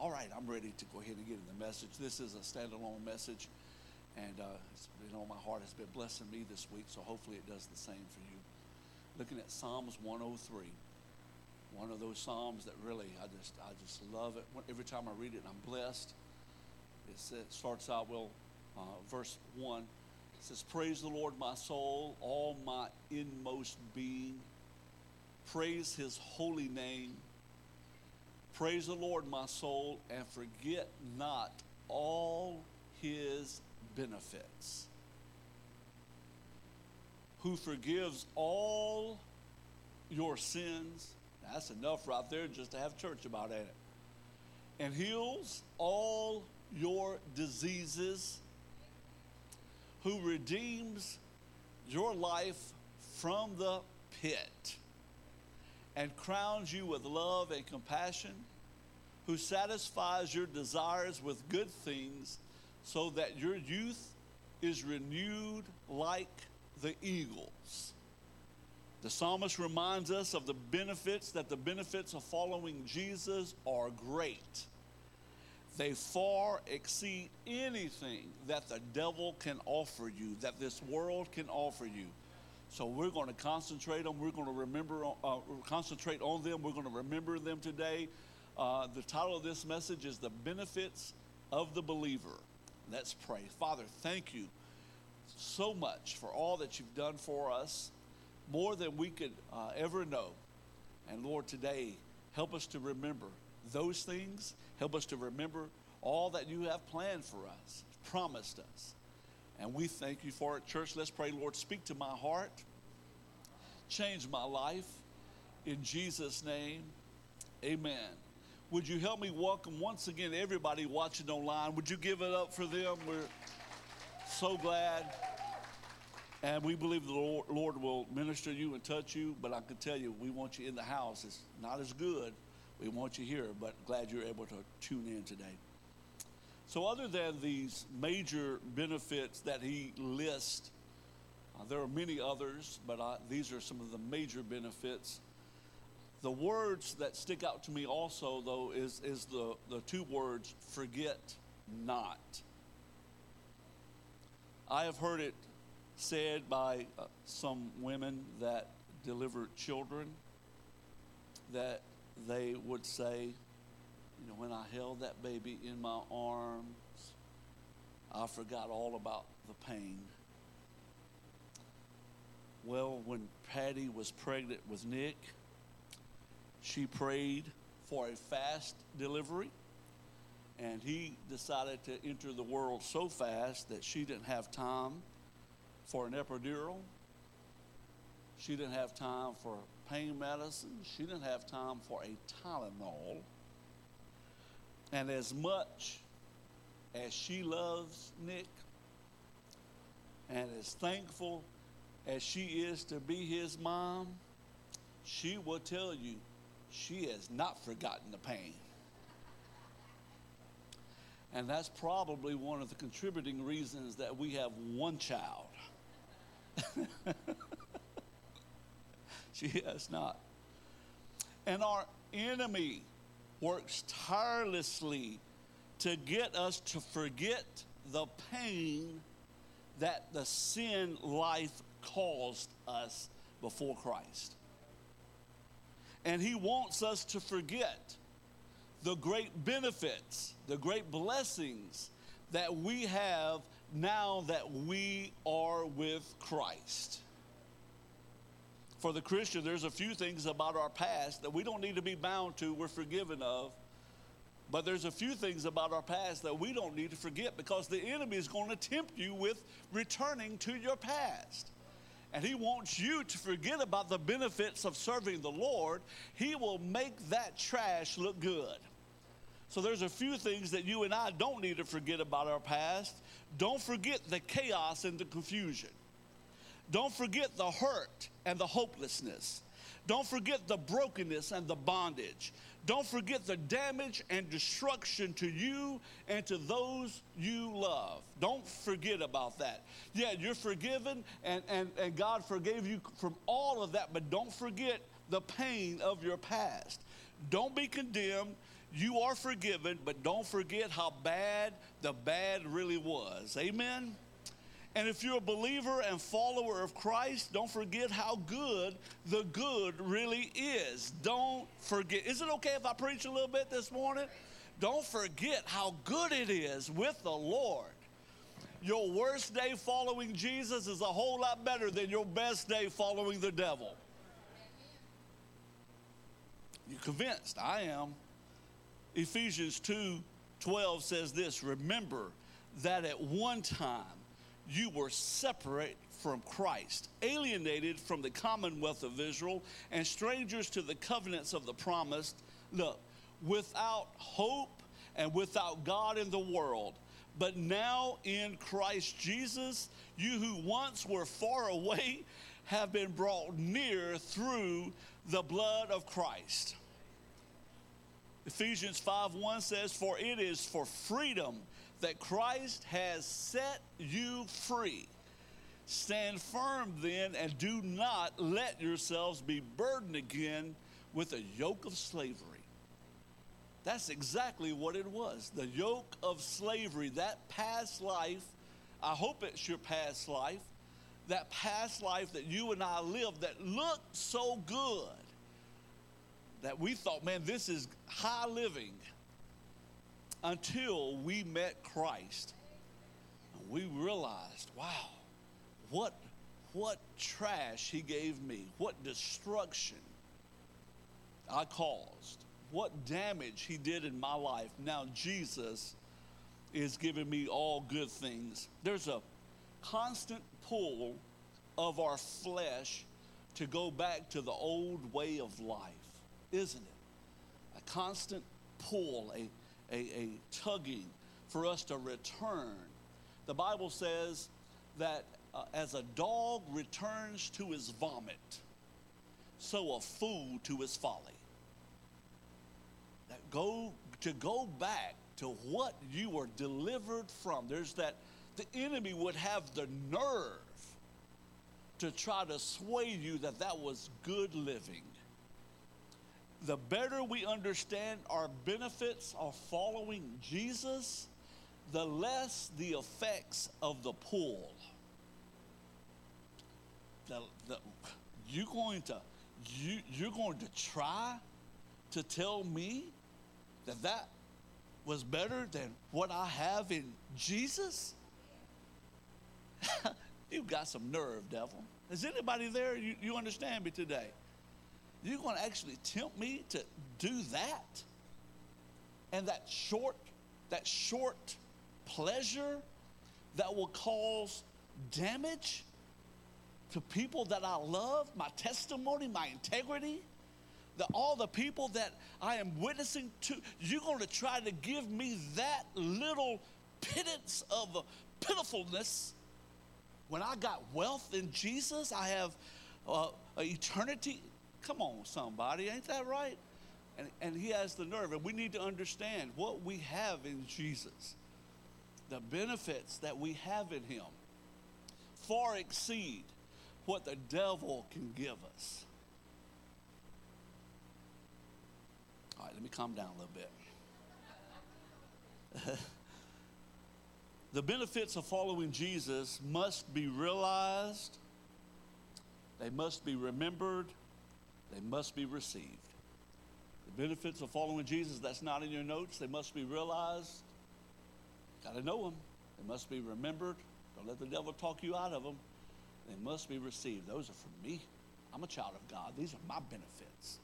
All right, I'm ready to go ahead and get in the message. This is a standalone message, and uh, it's been on my heart. It's been blessing me this week, so hopefully it does the same for you. Looking at Psalms 103, one of those psalms that really I just I just love it. Every time I read it, I'm blessed. It starts out well, uh, verse one. It says, "Praise the Lord, my soul, all my inmost being. Praise His holy name." Praise the Lord, my soul, and forget not all his benefits. Who forgives all your sins. That's enough right there just to have church about it. And heals all your diseases. Who redeems your life from the pit and crowns you with love and compassion who satisfies your desires with good things so that your youth is renewed like the eagles. The psalmist reminds us of the benefits, that the benefits of following Jesus are great. They far exceed anything that the devil can offer you, that this world can offer you. So we're going to concentrate on, we're going to remember, uh, concentrate on them. We're going to remember them today. Uh, the title of this message is The Benefits of the Believer. Let's pray. Father, thank you so much for all that you've done for us, more than we could uh, ever know. And Lord, today, help us to remember those things. Help us to remember all that you have planned for us, promised us. And we thank you for it. Church, let's pray, Lord, speak to my heart, change my life. In Jesus' name, amen. Would you help me welcome once again everybody watching online? Would you give it up for them? We're so glad. And we believe the Lord, will minister you and touch you. But I can tell you, we want you in the house. It's not as good. We want you here, but glad you're able to tune in today. So, other than these major benefits that he lists, uh, there are many others, but I, these are some of the major benefits the words that stick out to me also, though, is, is the, the two words forget not. I have heard it said by uh, some women that deliver children that they would say, you know, when I held that baby in my arms, I forgot all about the pain. Well, when Patty was pregnant with Nick, she prayed for a fast delivery, and he decided to enter the world so fast that she didn't have time for an epidural. She didn't have time for pain medicine. She didn't have time for a Tylenol. And as much as she loves Nick and as thankful as she is to be his mom, she will tell you she has not forgotten the pain. And that's probably one of the contributing reasons that we have one child. she has not. And our enemy works tirelessly to get us to forget the pain that the sin life caused us before Christ. And He wants us to forget the great benefits, the great blessings that we have now that we are with Christ. For the Christian, there's a few things about our past that we don't need to be bound to, we're forgiven of. But there's a few things about our past that we don't need to forget because the enemy is going to tempt you with returning to your past and He wants you to forget about the benefits of serving the Lord, He will make that trash look good. So there's a few things that you and I don't need to forget about our past. Don't forget the chaos and the confusion. Don't forget the hurt and the hopelessness. Don't forget the brokenness and the bondage. Don't forget the damage and destruction to you and to those you love. Don't forget about that. Yeah, you're forgiven and, and, and God forgave you from all of that, but don't forget the pain of your past. Don't be condemned. You are forgiven, but don't forget how bad the bad really was. Amen? And if you're a believer and follower of Christ, don't forget how good the good really is. Don't forget. Is it okay if I preach a little bit this morning? Don't forget how good it is with the Lord. Your worst day following Jesus is a whole lot better than your best day following the devil. You convinced? I am. Ephesians 2 12 says this Remember that at one time you were separate from Christ, alienated from the commonwealth of Israel, and strangers to the covenants of the promised. Look, without hope and without God in the world. But now in Christ Jesus, you who once were far away have been brought near through the blood of Christ. Ephesians 5 1 says, For it is for freedom that Christ has set you free. Stand firm then and do not let yourselves be burdened again with a yoke of slavery. That's exactly what it was the yoke of slavery, that past life. I hope it's your past life, that past life that you and I lived that looked so good that we thought, man, this is high living until we met Christ. And we realized, wow, what, what trash he gave me, what destruction I caused, what damage he did in my life. Now Jesus is giving me all good things. There's a constant pull of our flesh to go back to the old way of life, isn't it? A constant pull, a a, a tugging for us to return. The Bible says that uh, as a dog returns to his vomit, so a fool to his folly. That go to go back to what you were delivered from. There's that the enemy would have the nerve to try to sway you that that was good living the better we understand our benefits of following Jesus, the less the effects of the pull. The, the, you're going to you, you're going to try to tell me that that was better than what I have in Jesus? You've got some nerve, devil. Is anybody there? You, you understand me today? You're going to actually tempt me to do that? And that short, that short pleasure that will cause damage to people that I love, my testimony, my integrity, that all the people that I am witnessing to, you're going to try to give me that little pittance of pitifulness when I got wealth in Jesus, I have uh, eternity Come on, somebody, ain't that right? And, and he has the nerve, and we need to understand what we have in Jesus. The benefits that we have in him far exceed what the devil can give us. All right, let me calm down a little bit. the benefits of following Jesus must be realized, they must be remembered, they must be received. The benefits of following Jesus, that's not in your notes, they must be realized. Got to know them. They must be remembered. Don't let the devil talk you out of them. They must be received. Those are for me. I'm a child of God. These are my benefits.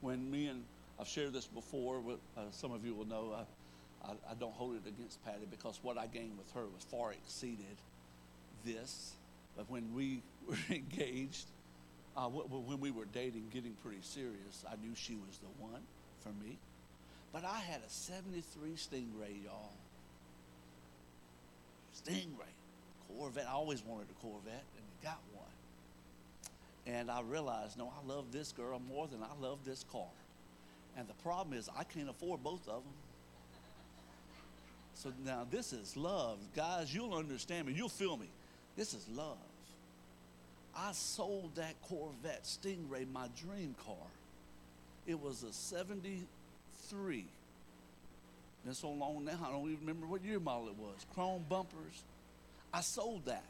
When me and I've shared this before, with, uh, some of you will know I, I don't hold it against Patty because what I gained with her was far exceeded this. But when we were engaged, uh, when we were dating, getting pretty serious, I knew she was the one for me. But I had a 73 Stingray, y'all. Stingray. Corvette. I always wanted a Corvette, and got one. And I realized, no, I love this girl more than I love this car. And the problem is, I can't afford both of them. So now this is love. Guys, you'll understand me. You'll feel me. This is love. I sold that Corvette Stingray, my dream car. It was a 73 83. Been so long now, I don't even remember what year model it was. Chrome bumpers. I sold that.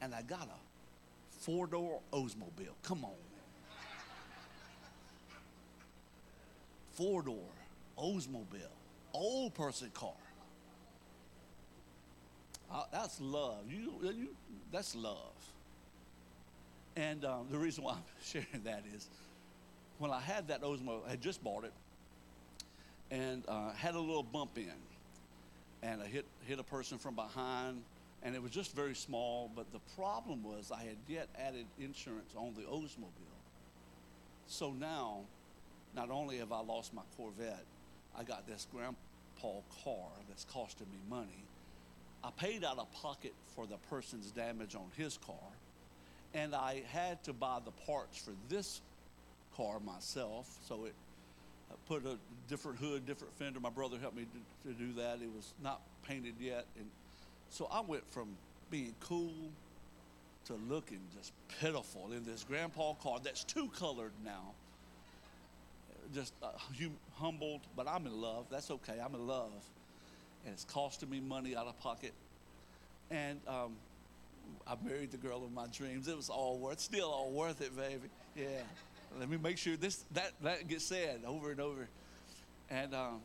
And I got a four door Oldsmobile. Come on. Four door Oldsmobile. Old person car. That's love. You, you, that's love. And um, the reason why I'm sharing that is when I had that Osmo, I had just bought it and uh, had a little bump in. And I hit, hit a person from behind, and it was just very small. But the problem was I had yet added insurance on the Oldsmobile. So now, not only have I lost my Corvette, I got this grandpa car that's costing me money. I paid out of pocket for the person's damage on his car, and I had to buy the parts for this car myself. So it put a different hood, different fender. My brother helped me to, to do that. It was not painted yet, and so I went from being cool to looking just pitiful in this grandpa car that's two colored now. Just uh, hum- humbled, but I'm in love. That's okay. I'm in love, and it's costing me money out of pocket. And um, I married the girl of my dreams. It was all worth, still all worth it, baby. Yeah. Let me make sure this that that gets said over and over. And um,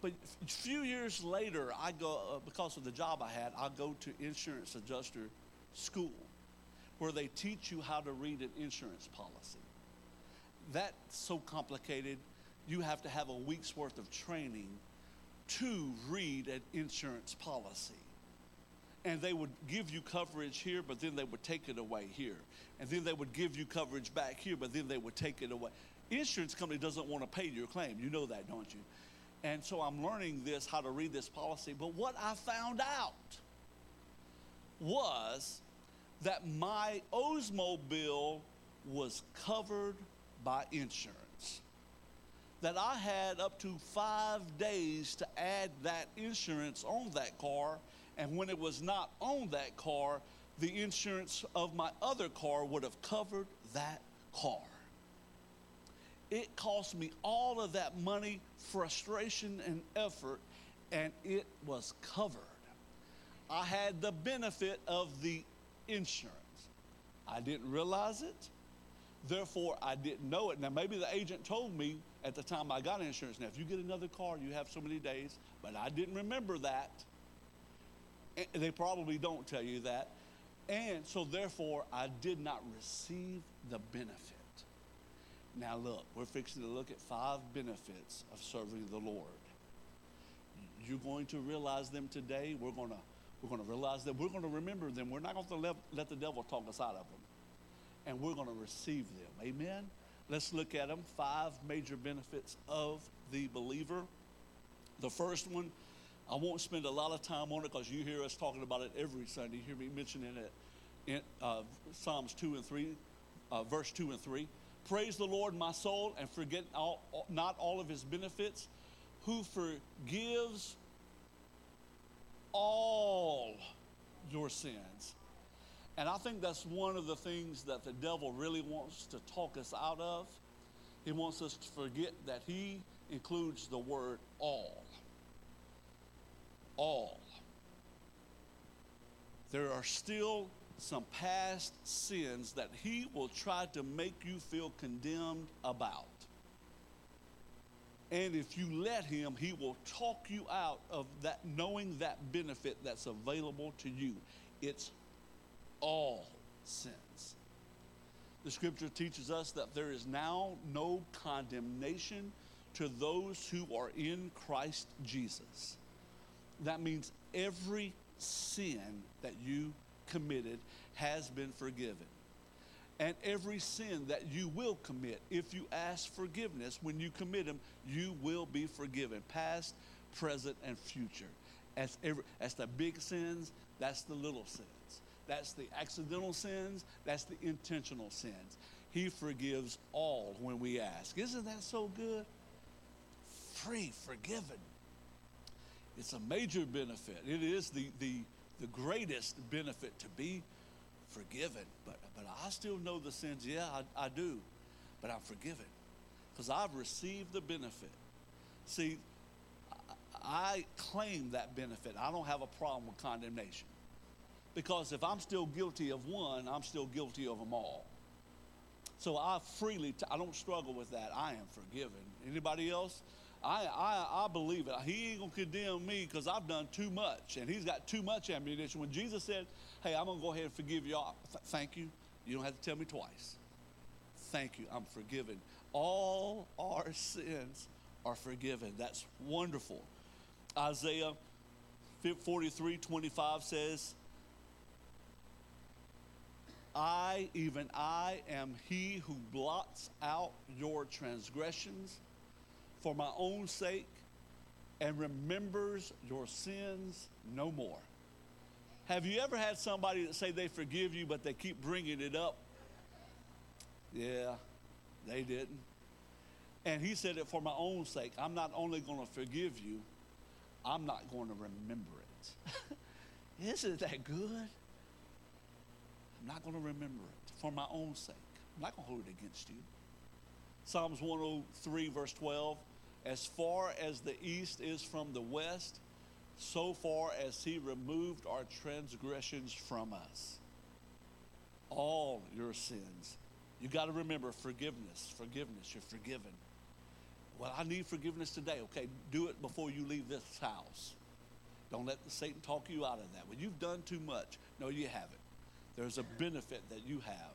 but a few years later, I go uh, because of the job I had. I go to insurance adjuster school, where they teach you how to read an insurance policy. That's so complicated. You have to have a week's worth of training to read an insurance policy and they would give you coverage here, but then they would take it away here. And then they would give you coverage back here, but then they would take it away. Insurance company doesn't want to pay your claim. You know that, don't you? And so I'm learning this, how to read this policy. But what I found out was that my Oldsmobile was covered by insurance. That I had up to five days to add that insurance on that car and when it was not on that car, the insurance of my other car would have covered that car. It cost me all of that money, frustration, and effort, and it was covered. I had the benefit of the insurance. I didn't realize it, therefore, I didn't know it. Now, maybe the agent told me at the time I got insurance. Now, if you get another car, you have so many days, but I didn't remember that. They probably don't tell you that. And so, therefore, I did not receive the benefit. Now, look, we're fixing to look at five benefits of serving the Lord. You're going to realize them today. We're going to, we're going to realize them. We're going to remember them. We're not going to let, let the devil talk us out of them. And we're going to receive them. Amen? Let's look at them. Five major benefits of the believer. The first one I won't spend a lot of time on it because you hear us talking about it every Sunday. You hear me mentioning it in uh, Psalms 2 and 3, uh, verse 2 and 3. Praise the Lord, my soul, and forget all, not all of his benefits, who forgives all your sins. And I think that's one of the things that the devil really wants to talk us out of. He wants us to forget that he includes the word all all. There are still some past sins that he will try to make you feel condemned about. And if you let him, he will talk you out of that knowing that benefit that's available to you. It's all sins. The scripture teaches us that there is now no condemnation to those who are in Christ Jesus that means every sin that you committed has been forgiven. And every sin that you will commit, if you ask forgiveness when you commit them, you will be forgiven, past, present, and future. As, every, as the big sins, that's the little sins. That's the accidental sins, that's the intentional sins. He forgives all when we ask. Isn't that so good? Free, forgiven. It's a major benefit. It is the, the, the greatest benefit to be forgiven. But, but I still know the sins. Yeah, I, I do. But I'm forgiven because I've received the benefit. See, I claim that benefit. I don't have a problem with condemnation. Because if I'm still guilty of one, I'm still guilty of them all. So I freely, I don't struggle with that. I am forgiven. Anybody else? I, I, I believe it. He ain't going to condemn me because I've done too much. And he's got too much ammunition. When Jesus said, hey, I'm going to go ahead and forgive you, th- thank you. You don't have to tell me twice. Thank you. I'm forgiven. All our sins are forgiven. That's wonderful. Isaiah 43 25 says, I, even I, am he who blots out your transgressions for my own sake and remembers your sins no more. Have you ever had somebody that say they forgive you, but they keep bringing it up? Yeah, they didn't. And he said it for my own sake. I'm not only going to forgive you, I'm not going to remember it. Isn't that good? I'm not going to remember it for my own sake. I'm not going to hold it against you. Psalms 103, verse 12 As far as the east is from the west, so far as he removed our transgressions from us. All your sins. You got to remember forgiveness, forgiveness. You're forgiven. Well, I need forgiveness today. Okay, do it before you leave this house. Don't let Satan talk you out of that. Well, you've done too much. No, you haven't. There's a benefit that you have,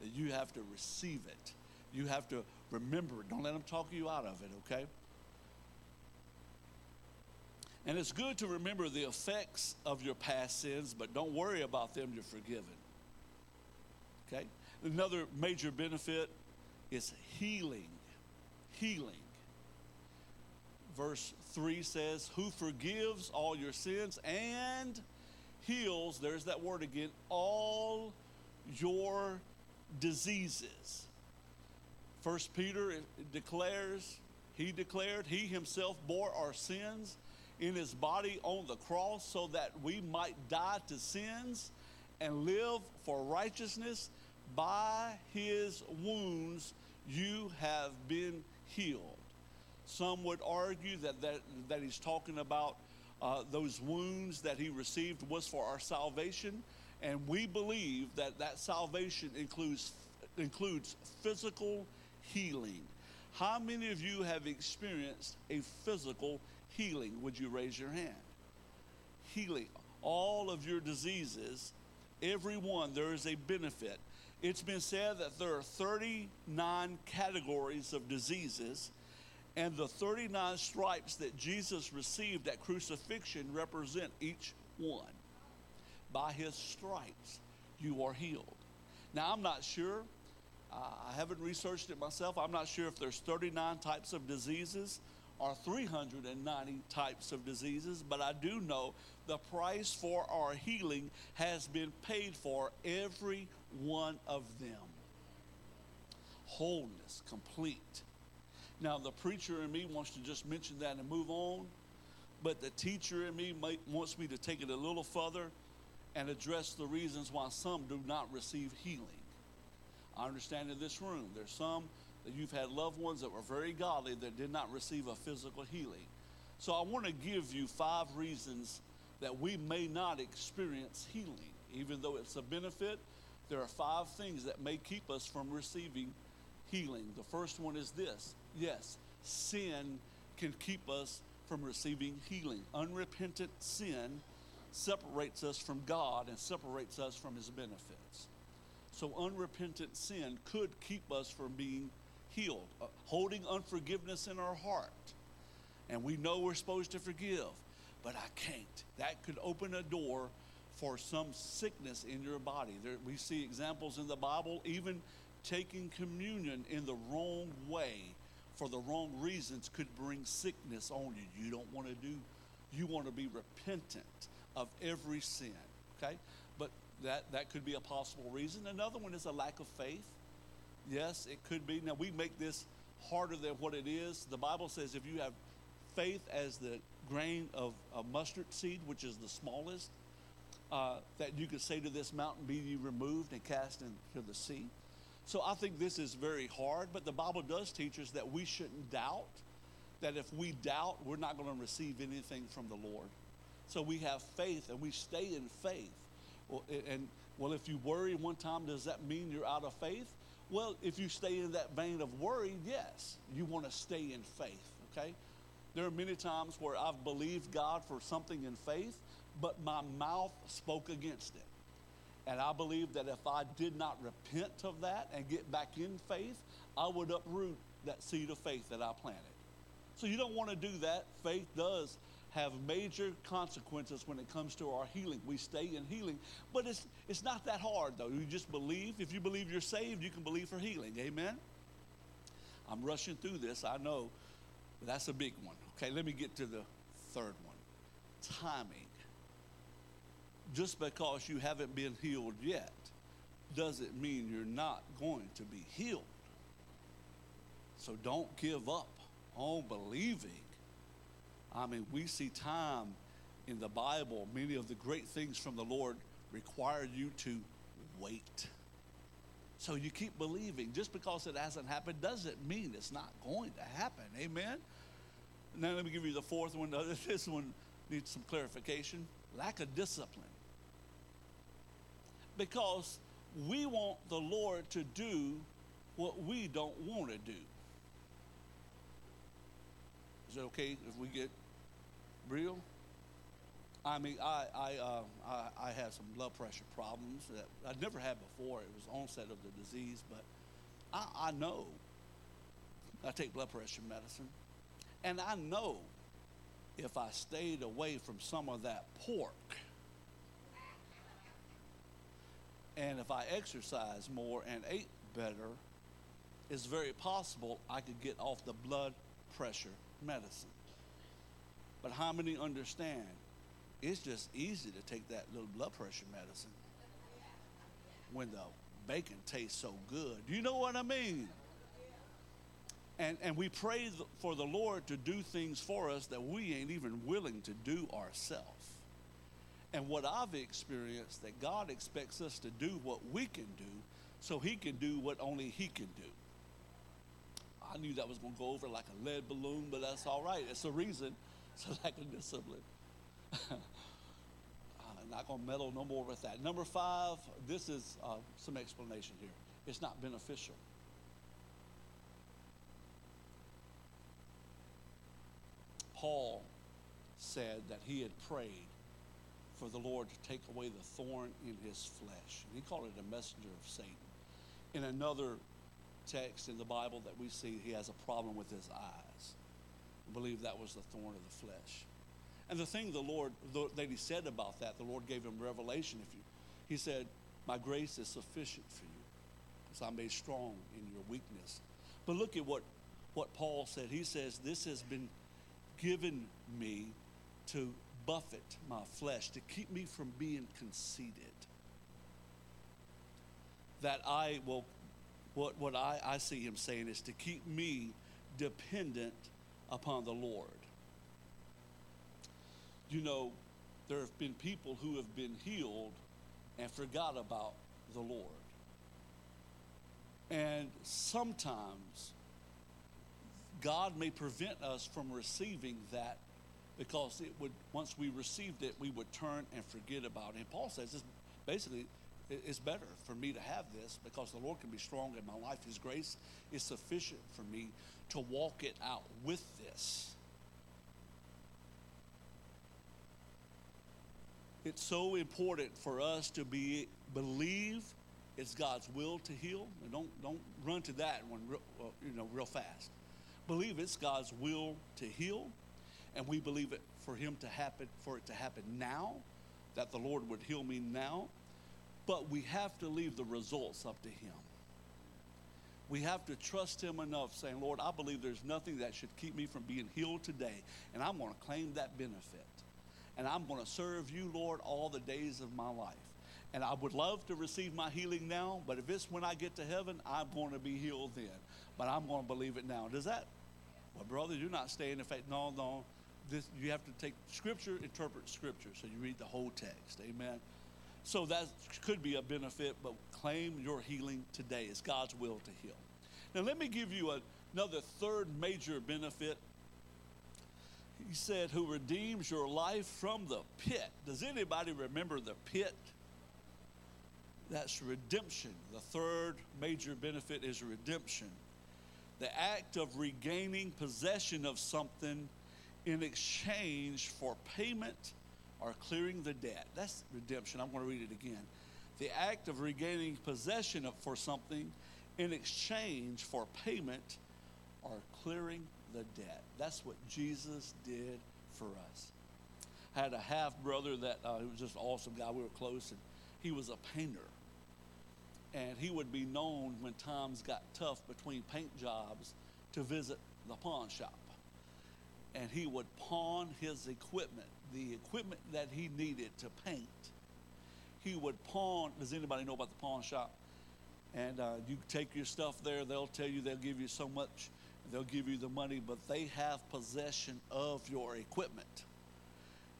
that you have to receive it. You have to remember it. Don't let them talk you out of it, okay? And it's good to remember the effects of your past sins, but don't worry about them. You're forgiven. Okay? Another major benefit is healing. Healing verse 3 says, Who forgives all your sins and heals, there's that word again, all your diseases. First Peter declares, he declared, he himself bore our sins in his body on the cross so that we might die to sins and live for righteousness. By his wounds you have been healed. Some would argue that, that, that he's talking about uh, those wounds that he received was for our salvation. And we believe that that salvation includes, includes physical healing. How many of you have experienced a physical healing? Would you raise your hand? Healing. All of your diseases, every one, there is a benefit. It's been said that there are 39 categories of diseases and the 39 stripes that Jesus received at crucifixion represent each one. By his stripes, you are healed. Now, I'm not sure. I haven't researched it myself. I'm not sure if there's 39 types of diseases or 390 types of diseases, but I do know the price for our healing has been paid for every one of them. Wholeness, complete now, the preacher in me wants to just mention that and move on, but the teacher in me might, wants me to take it a little further and address the reasons why some do not receive healing. I understand in this room there's some you've had loved ones that were very godly that did not receive a physical healing. So I want to give you five reasons that we may not experience healing. Even though it's a benefit, there are five things that may keep us from receiving healing. The first one is this yes, sin can keep us from receiving healing. Unrepentant sin separates us from God and separates us from his benefits. So, unrepentant sin could keep us from being healed, uh, holding unforgiveness in our heart. And we know we're supposed to forgive, but I can't. That could open a door for some sickness in your body. There, we see examples in the Bible, even taking communion in the wrong way for the wrong reasons could bring sickness on you. You don't want to do, you want to be repentant of every sin, okay? But that, that could be a possible reason. Another one is a lack of faith. Yes, it could be. Now, we make this harder than what it is. The Bible says if you have faith as the grain of a mustard seed, which is the smallest, uh, that you could say to this mountain, Be ye removed and cast into the sea. So I think this is very hard, but the Bible does teach us that we shouldn't doubt, that if we doubt, we're not going to receive anything from the Lord. So we have faith and we stay in faith. Well, and well, if you worry one time, does that mean you're out of faith? Well, if you stay in that vein of worry, yes, you want to stay in faith, okay? There are many times where I've believed God for something in faith, but my mouth spoke against it. And I believe that if I did not repent of that and get back in faith, I would uproot that seed of faith that I planted. So you don't want to do that. Faith does have major consequences when it comes to our healing. We stay in healing, but it's it's not that hard though. You just believe. If you believe you're saved, you can believe for healing. Amen. I'm rushing through this. I know. but that's a big one. Okay, let me get to the third one. Timing. Just because you haven't been healed yet doesn't mean you're not going to be healed. So don't give up on believing I mean, we see time in the Bible, many of the great things from the Lord require you to wait. So you keep believing. Just because it hasn't happened doesn't mean it's not going to happen. Amen? Now, let me give you the fourth one. This one needs some clarification lack of discipline. Because we want the Lord to do what we don't want to do. Is it okay if we get real? I mean, I I, uh, I, I had some blood pressure problems that I'd never had before. It was onset of the disease, but I, I know I take blood pressure medicine, and I know if I stayed away from some of that pork, and if I exercised more and ate better, it's very possible I could get off the blood pressure medicine. But how many understand it's just easy to take that little blood pressure medicine when the bacon tastes so good? You know what I mean? And, and we pray for the Lord to do things for us that we ain't even willing to do ourselves. And what I've experienced that God expects us to do what we can do so he can do what only he can do. I knew that was going to go over like a lead balloon, but that's all right. It's the reason. It's a lack of discipline. I'm not going to meddle no more with that. Number five, this is uh, some explanation here. It's not beneficial. Paul said that he had prayed for the Lord to take away the thorn in his flesh. And he called it a messenger of Satan. In another text in the Bible that we see he has a problem with his eyes. Believe that was the thorn of the flesh. And the thing the Lord that he said about that, the Lord gave him revelation. If you, he said, "My grace is sufficient for you, because I'm made strong in your weakness." But look at what what Paul said. He says, "This has been given me to buffet my flesh, to keep me from being conceited, that I will what, what I, I see him saying is to keep me dependent upon the Lord. You know, there have been people who have been healed and forgot about the Lord. And sometimes God may prevent us from receiving that because it would once we received it, we would turn and forget about it. And Paul says this basically it's better for me to have this because the Lord can be strong in my life. His grace is sufficient for me to walk it out with this. It's so important for us to be believe it's God's will to heal. And don't don't run to that one real, you know real fast. Believe it's God's will to heal, and we believe it for Him to happen for it to happen now, that the Lord would heal me now but we have to leave the results up to Him. We have to trust Him enough, saying, Lord, I believe there's nothing that should keep me from being healed today, and I'm going to claim that benefit. And I'm going to serve you, Lord, all the days of my life. And I would love to receive my healing now, but if it's when I get to heaven, I'm going to be healed then. But I'm going to believe it now. Does that? Well, brother, you're not staying in faith. No, no. This, you have to take Scripture, interpret Scripture. So you read the whole text. Amen. So that could be a benefit, but claim your healing today. It's God's will to heal. Now, let me give you another third major benefit He said, Who redeems your life from the pit. Does anybody remember the pit? That's redemption. The third major benefit is redemption. The act of regaining possession of something in exchange for payment or clearing the debt. That's redemption. I'm going to read it again. The act of regaining possession of for something in exchange for payment or clearing the debt. That's what Jesus did for us. I had a half brother that uh, was just an awesome guy. We were close, and he was a painter. And he would be known when times got tough between paint jobs to visit the pawn shop. And he would pawn his equipment, the equipment that he needed to paint. He would pawn. Does anybody know about the pawn shop? And uh, you take your stuff there, they'll tell you they'll give you so much They'll give you the money, but they have possession of your equipment.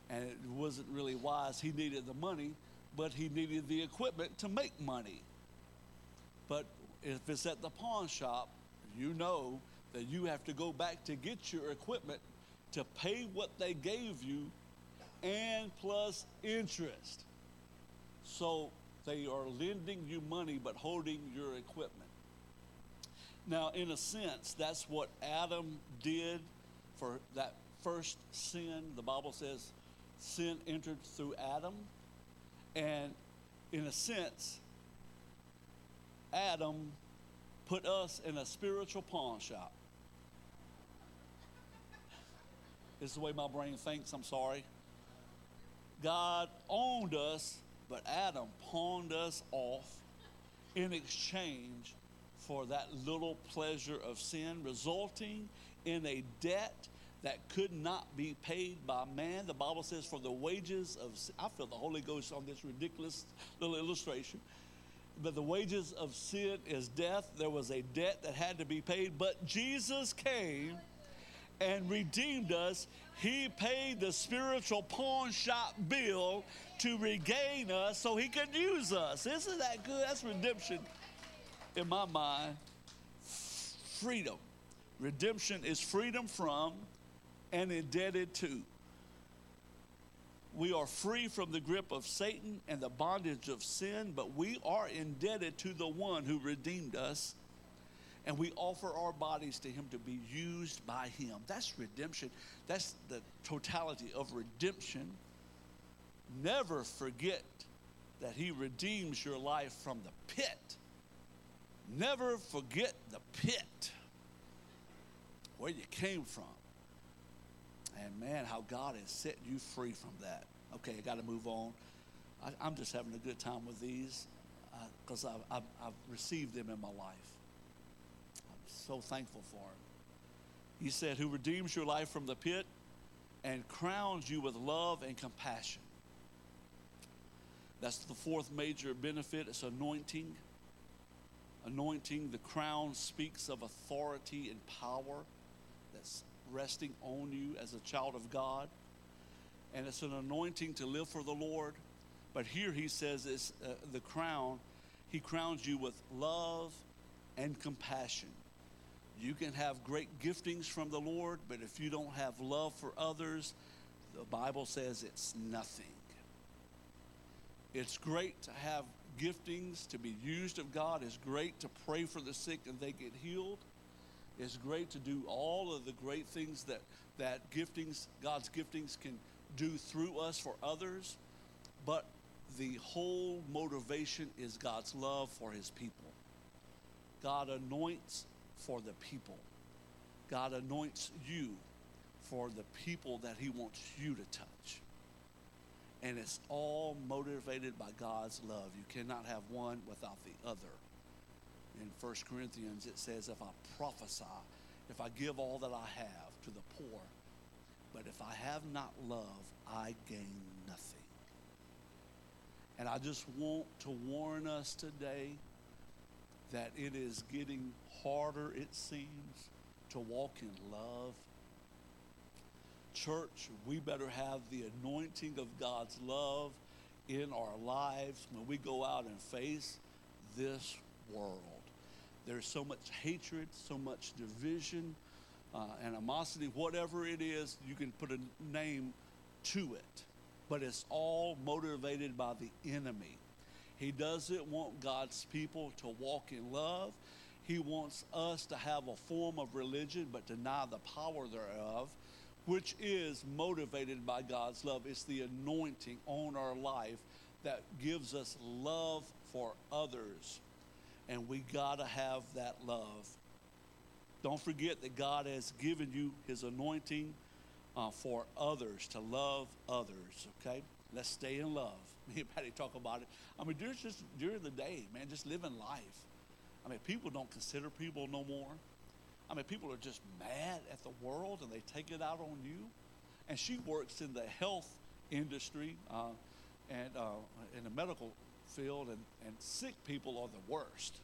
And it wasn't really wise. He needed the money, but he needed the equipment to make money. But if it's at the pawn shop, you know that you have to go back to get your equipment to pay what they gave you and plus interest. So they are lending you money but holding your equipment. Now, in a sense, that's what Adam did for that first sin. The Bible says sin entered through Adam. And in a sense, Adam put us in a spiritual pawn shop. This is the way my brain thinks, I'm sorry. God owned us, but Adam pawned us off in exchange for that little pleasure of sin, resulting in a debt that could not be paid by man. The Bible says, for the wages of sin, I feel the Holy Ghost on this ridiculous little illustration. But the wages of sin is death. There was a debt that had to be paid, but Jesus came and redeemed us. He paid the spiritual pawn shop bill to regain us so he could use us. Isn't that good? That's redemption in my mind, freedom. Redemption is freedom from and indebted to. We are free from the grip of Satan and the bondage of sin, but we are indebted to the one who redeemed us. And we offer our bodies to him to be used by him. That's redemption. That's the totality of redemption. Never forget that he redeems your life from the pit Never forget the pit where you came from. And man, how God has set you free from that. Okay, I got to move on. I, am just having a good time with these because uh, I've, I've, I've, received them in my life. So thankful for him. He said, Who redeems your life from the pit and crowns you with love and compassion. That's the fourth major benefit. It's anointing anointing. The crown speaks of authority and power that's resting on you as a child of God. And it's an anointing to live for the Lord. But here he says it's uh, the crown, he crowns you with love and compassion. You can have great giftings from the Lord, but if you don't have love for others, the Bible says it's nothing. It's great to have giftings to be used of God. It's great to pray for the sick and they get healed. It's great to do all of the great things that, that giftings, God's giftings can do through us for others. But the whole motivation is God's love for his people. God anoints for the people. God anoints you for the people that he wants you to touch. And it's all motivated by God's love. You cannot have one without the other. In 1 Corinthians, it says, If I prophesy, if I give all that I have to the poor, but if I have not love, I gain nothing. And I just want to warn us today that it is getting harder, it seems, to walk in love Church, we better have the anointing of God's love in our lives when we go out and face this world. There's so much hatred, so much division, uh, animosity, whatever it is, you can put a name to it. But it's all motivated by the enemy. He doesn't want God's people to walk in love. He wants us to have a form of religion but deny the power thereof, which is motivated by God's love. It's the anointing on our life that gives us love for others. And we got to have that love. Don't forget that God has given you his anointing uh, for others, to love others, okay? Let's stay in love. And talk about it. I mean, during, just during the day, man, just living life. I mean, people don't consider people no more. I mean, people are just mad at the world and they take it out on you. And she works in the health industry uh, and uh, in the medical field, and, and sick people are the worst.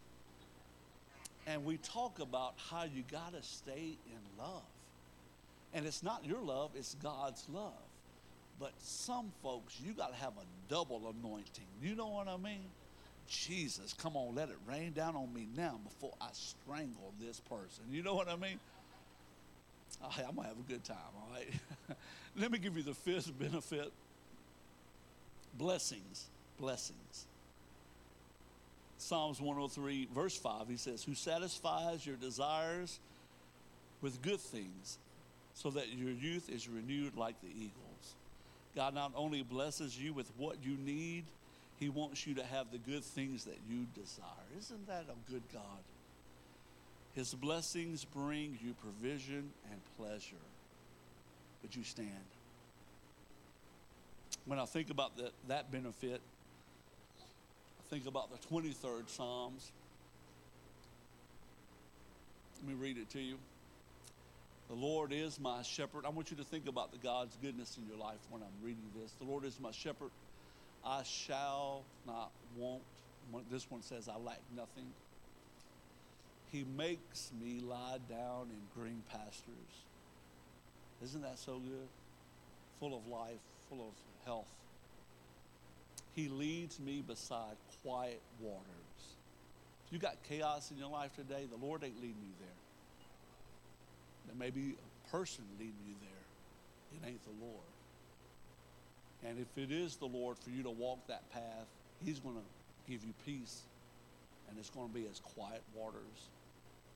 And we talk about how you got to stay in love. And it's not your love, it's God's love. But some folks, you got to have a double anointing. You know what I mean? Jesus, come on, let it rain down on me now before I strangle this person. You know what I mean? I'm going to have a good time, all right? let me give you the fifth benefit blessings. Blessings. Psalms 103, verse 5, he says, Who satisfies your desires with good things, so that your youth is renewed like the eagles. God not only blesses you with what you need, He wants you to have the good things that you desire. Isn't that a good God? His blessings bring you provision and pleasure. Would you stand? When I think about that, that benefit, I think about the 23rd Psalms. Let me read it to you. The Lord is my shepherd. I want you to think about the God's goodness in your life when I'm reading this. The Lord is my shepherd. I shall not want. This one says, I lack nothing. He makes me lie down in green pastures. Isn't that so good? Full of life, full of health. He leads me beside quiet waters. If you got chaos in your life today, the Lord ain't leading you there. There may be a person leading you there. It ain't the Lord. And if it is the Lord for you to walk that path, He's going to give you peace. And it's going to be as quiet waters.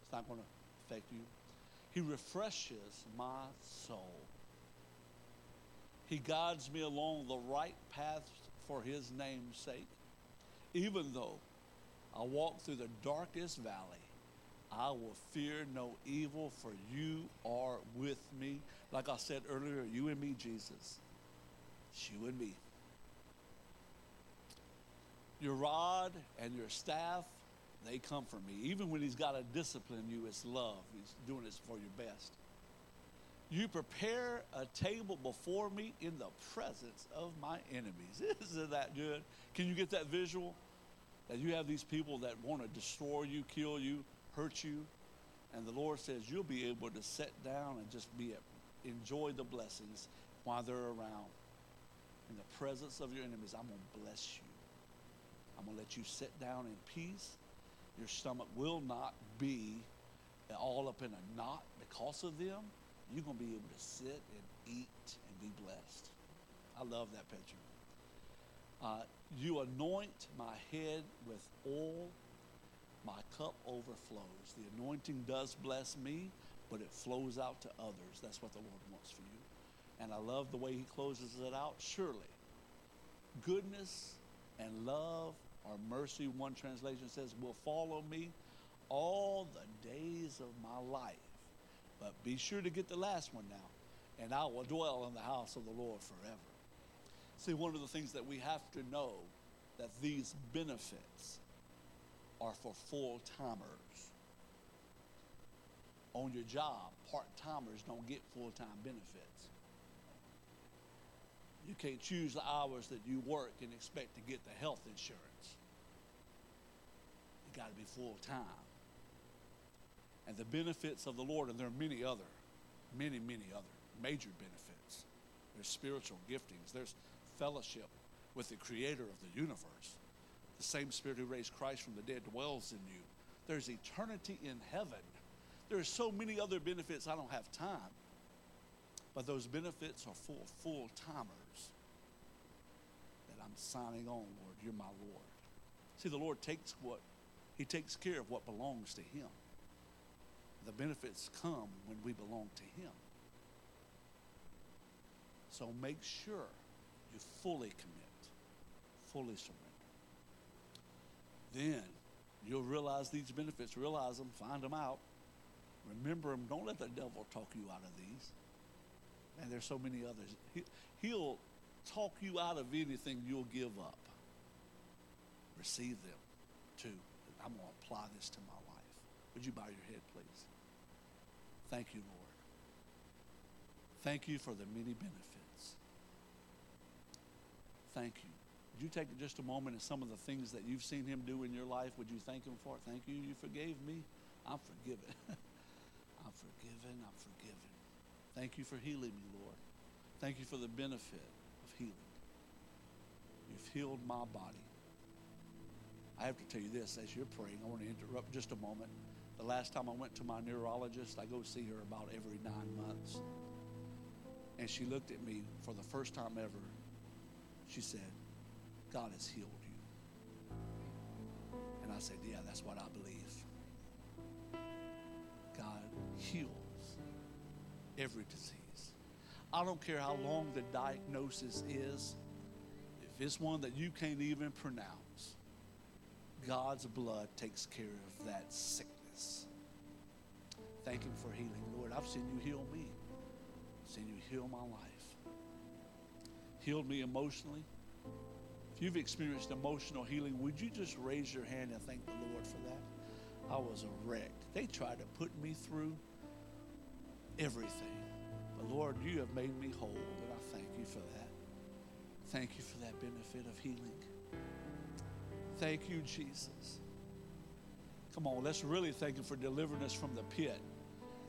It's not going to affect you. He refreshes my soul. He guides me along the right path for His name's sake. Even though I walk through the darkest valley, I will fear no evil, for you are with me. Like I said earlier, you and me, Jesus. It's you and me. Your rod and your staff, they comfort me. Even when he's got to discipline you, it's love. He's doing this for your best. You prepare a table before me in the presence of my enemies. Isn't that good? Can you get that visual? That you have these people that want to destroy you, kill you, hurt you. And the Lord says you'll be able to sit down and just be enjoy the blessings while they're around. In the presence of your enemies, I'm going to bless you. I'm going to let you sit down in peace. Your stomach will not be all up in a knot because of them. You're going to be able to sit and eat and be blessed. I love that picture. Uh, you anoint my head with oil my cup overflows. The anointing does bless me, but it flows out to others. That's what the Lord wants for you. And I love the way he closes it out. Surely, goodness and love or mercy, one translation says, will follow me all the days of my life. But be sure to get the last one now. And I will dwell in the house of the Lord forever. See, one of the things that we have to know that these benefits are for full timers. On your job, part timers don't get full time benefits. You can't choose the hours that you work and expect to get the health insurance. You got to be full time. And the benefits of the Lord, and there are many other, many, many other major benefits. There's spiritual giftings, there's fellowship with the creator of the universe. The same Spirit who raised Christ from the dead dwells in you. There's eternity in heaven. There are so many other benefits I don't have time. But those benefits are for full timers that I'm signing on, Lord. You're my Lord. See, the Lord takes what, He takes care of what belongs to Him. The benefits come when we belong to Him. So make sure you fully commit, fully surrender. Then you'll realize these benefits, realize them, find them out, remember them. Don't let the devil talk you out of these. And there's so many others. He, he'll talk you out of anything you'll give up. Receive them too. I'm going to apply this to my life. Would you bow your head, please? Thank you, Lord. Thank you for the many benefits. Thank you. Would you take just a moment and some of the things that you've seen him do in your life? Would you thank him for it? Thank you. You forgave me. I'm forgiven. I'm forgiven. I'm forgiven. Thank you for healing me, Lord. Thank you for the benefit of healing. You've healed my body. I have to tell you this as you're praying. I want to interrupt just a moment. The last time I went to my neurologist, I go see her about every nine months. And she looked at me for the first time ever. She said, God has healed you. And I said, Yeah, that's what I believe. God heals every disease. I don't care how long the diagnosis is, if it's one that you can't even pronounce, God's blood takes care of that sickness. Thank Him for healing. Lord, I've seen you heal me, I've seen you heal my life. Healed me emotionally. You've experienced emotional healing, would you just raise your hand and thank the Lord for that? I was a wreck. They tried to put me through everything. But Lord, you have made me whole, and I thank you for that. Thank you for that benefit of healing. Thank you, Jesus. Come on, let's really thank Him for delivering us from the pit.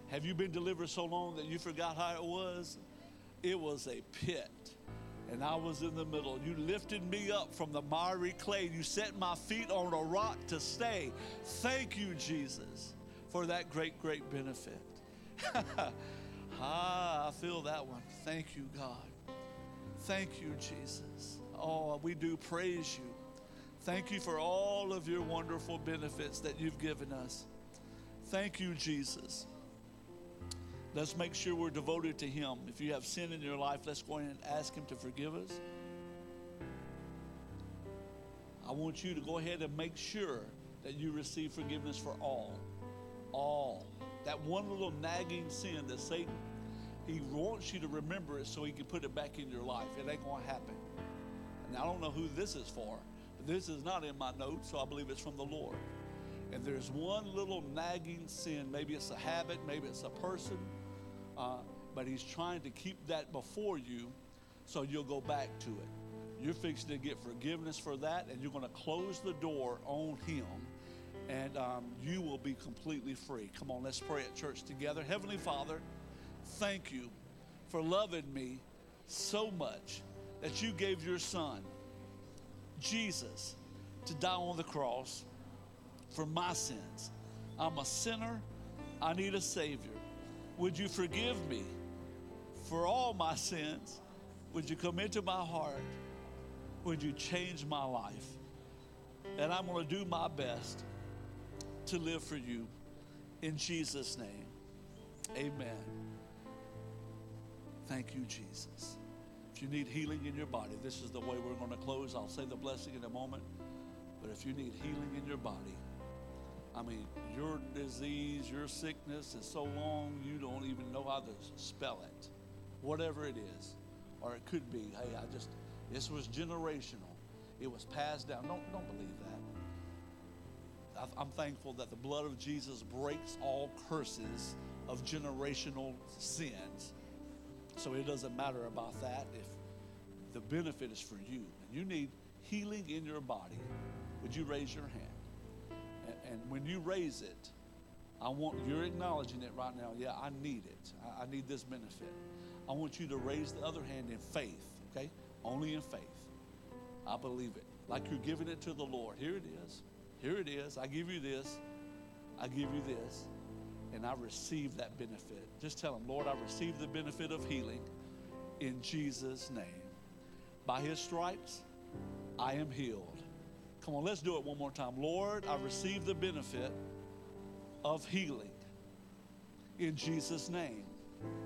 Have you been delivered so long that you forgot how it was? It was a pit, and I was in the middle. You lifted me up from the miry clay. You set my feet on a rock to stay. Thank you, Jesus, for that great, great benefit. ah, I feel that one. Thank you, God. Thank you, Jesus. Oh, we do praise you. Thank you for all of your wonderful benefits that you've given us. Thank you, Jesus. Let's make sure we're devoted to Him. If you have sin in your life, let's go in and ask Him to forgive us. I want you to go ahead and make sure that you receive forgiveness for all. All. That one little nagging sin that Satan, he wants you to remember it so he can put it back in your life. It ain't going to happen. And I don't know who this is for. But this is not in my notes, so I believe it's from the Lord. And there's one little nagging sin. Maybe it's a habit, maybe it's a person, uh, but he's trying to keep that before you so you'll go back to it. You're fixing to get forgiveness for that, and you're going to close the door on him and um, you will be completely free. Come on, let's pray at church together. Heavenly Father, thank you for loving me so much that you gave your son, Jesus, to die on the cross for my sins. I'm a sinner. I need a Savior. Would you forgive me for all my sins? Would you come into my heart? Would you change my life? And I'm going to do my best to live for you. In Jesus' name, amen. Thank you, Jesus. If you need healing in your body, this is the way we're going to close. I'll say the blessing in a moment. But if you need healing in your body, I mean, your disease, your sickness is so long you don't even know how to spell it. Whatever it is. Or it could be, hey, I just, this was generational. It was passed down. Don't, don't believe that. I'm thankful that the blood of Jesus breaks all curses of generational sins. So it doesn't matter about that if the benefit is for you and you need healing in your body. Would you raise your hand? And, when you raise it, I want you're acknowledging it right now. Yeah, I need it. I, I need this benefit. I want you to raise the other hand in faith, okay? Only in faith. I believe it. Like you're giving it to the Lord. Here it is. Here it is. I give you this. I give you this. and I receive that benefit. Just tell him, Lord, I receive the benefit of healing in Jesus' name. By his stripes, I am healed. Come on, let's do it one more time. Lord, I receive the benefit of healing in Jesus' name.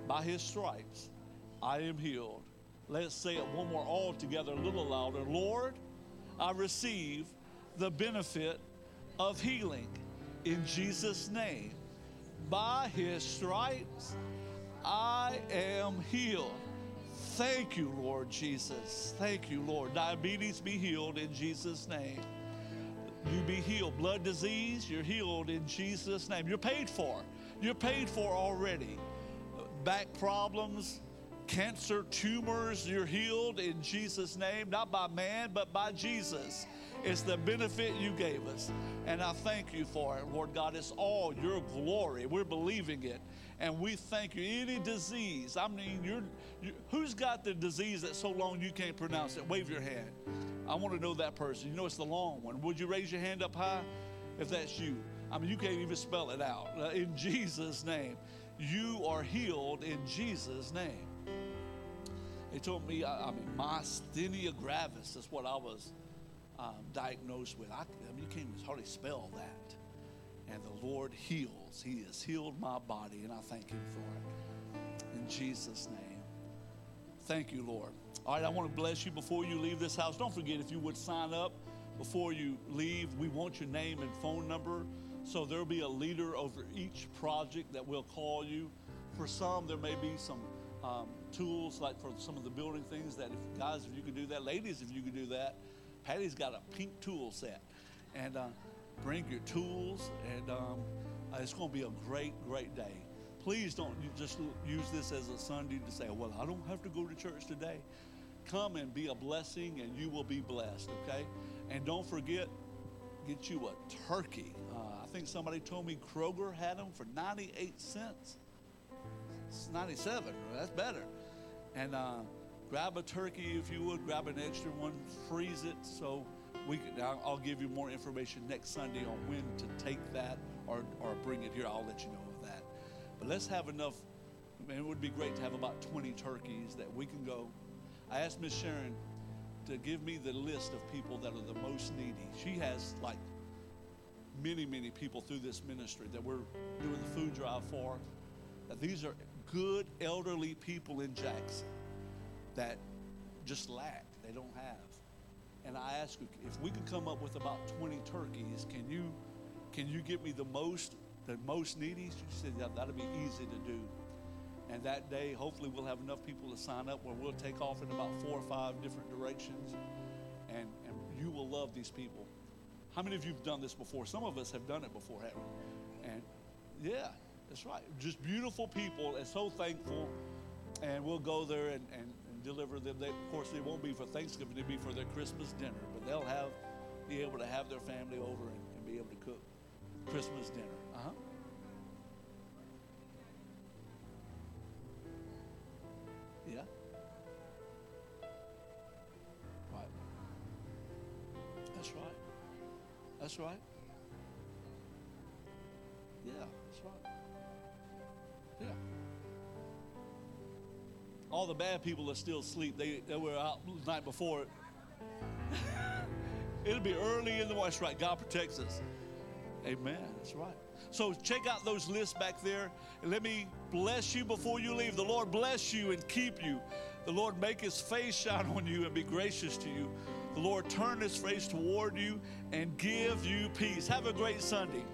By his stripes, I am healed. Let's say it one more all together, a little louder. Lord, I receive the benefit of healing in Jesus' name. By his stripes, I am healed. Thank you, Lord Jesus. Thank you, Lord. Diabetes be healed in Jesus' name. You be healed. Blood disease, you're healed in Jesus' name. You're paid for. You're paid for already. Back problems, cancer, tumors, you're healed in Jesus' name, not by man, but by Jesus. It's the benefit you gave us. And I thank you for it, Lord God. It's all your glory. We're believing it. And we thank you. Any disease, I mean, you're, you, who's got the disease that's so long you can't pronounce it? Wave your hand. I want to know that person. You know it's the long one. Would you raise your hand up high if that's you? I mean, you can't even spell it out. Uh, in Jesus' name, you are healed in Jesus' name. They told me, I, I mean, myasthenia gravis is what I was um, diagnosed with. I, I mean, you can't even hardly spell that. And the Lord heals. He has healed my body, and I thank Him for it. In Jesus' name. Thank you, Lord. All right, I want to bless you before you leave this house. Don't forget, if you would sign up before you leave, we want your name and phone number. So there'll be a leader over each project that will call you. For some, there may be some um, tools, like for some of the building things that, if guys, if you could do that, ladies, if you could do that, Patty's got a pink tool set. And uh, bring your tools, and um, uh, it's going to be a great, great day. Please don't just use this as a Sunday to say, well, I don't have to go to church today. Come and be a blessing, and you will be blessed, okay? And don't forget, get you a turkey. Uh, I think somebody told me Kroger had them for 98 cents. It's 97, that's better. And uh, grab a turkey if you would, grab an extra one, freeze it. So we can, I'll give you more information next Sunday on when to take that or, or bring it here. I'll let you know of that. But let's have enough. Mean, it would be great to have about 20 turkeys that we can go. I asked Miss Sharon to give me the list of people that are the most needy. She has like many, many people through this ministry that we're doing the food drive for. That these are good elderly people in Jackson that just lack, they don't have. And I ask her if we could come up with about 20 turkeys, can you can you get me the most the most needy? She said yeah, that'll be easy to do. And that day, hopefully, we'll have enough people to sign up where we'll take off in about four or five different directions. And, and you will love these people. How many of you have done this before? Some of us have done it before, haven't we? And yeah, that's right. Just beautiful people and so thankful. And we'll go there and, and deliver them. They, of course, it won't be for Thanksgiving; it'll be for their Christmas dinner. But they'll have be able to have their family over and, and be able to cook Christmas dinner. Uh huh. Yeah. Right. That's right. That's right. All the bad people are still asleep. They, they were out the night before. It'll be early in the morning. That's right. God protects us. Amen. That's right. So check out those lists back there. Let me bless you before you leave. The Lord bless you and keep you. The Lord make his face shine on you and be gracious to you. The Lord turn his face toward you and give you peace. Have a great Sunday.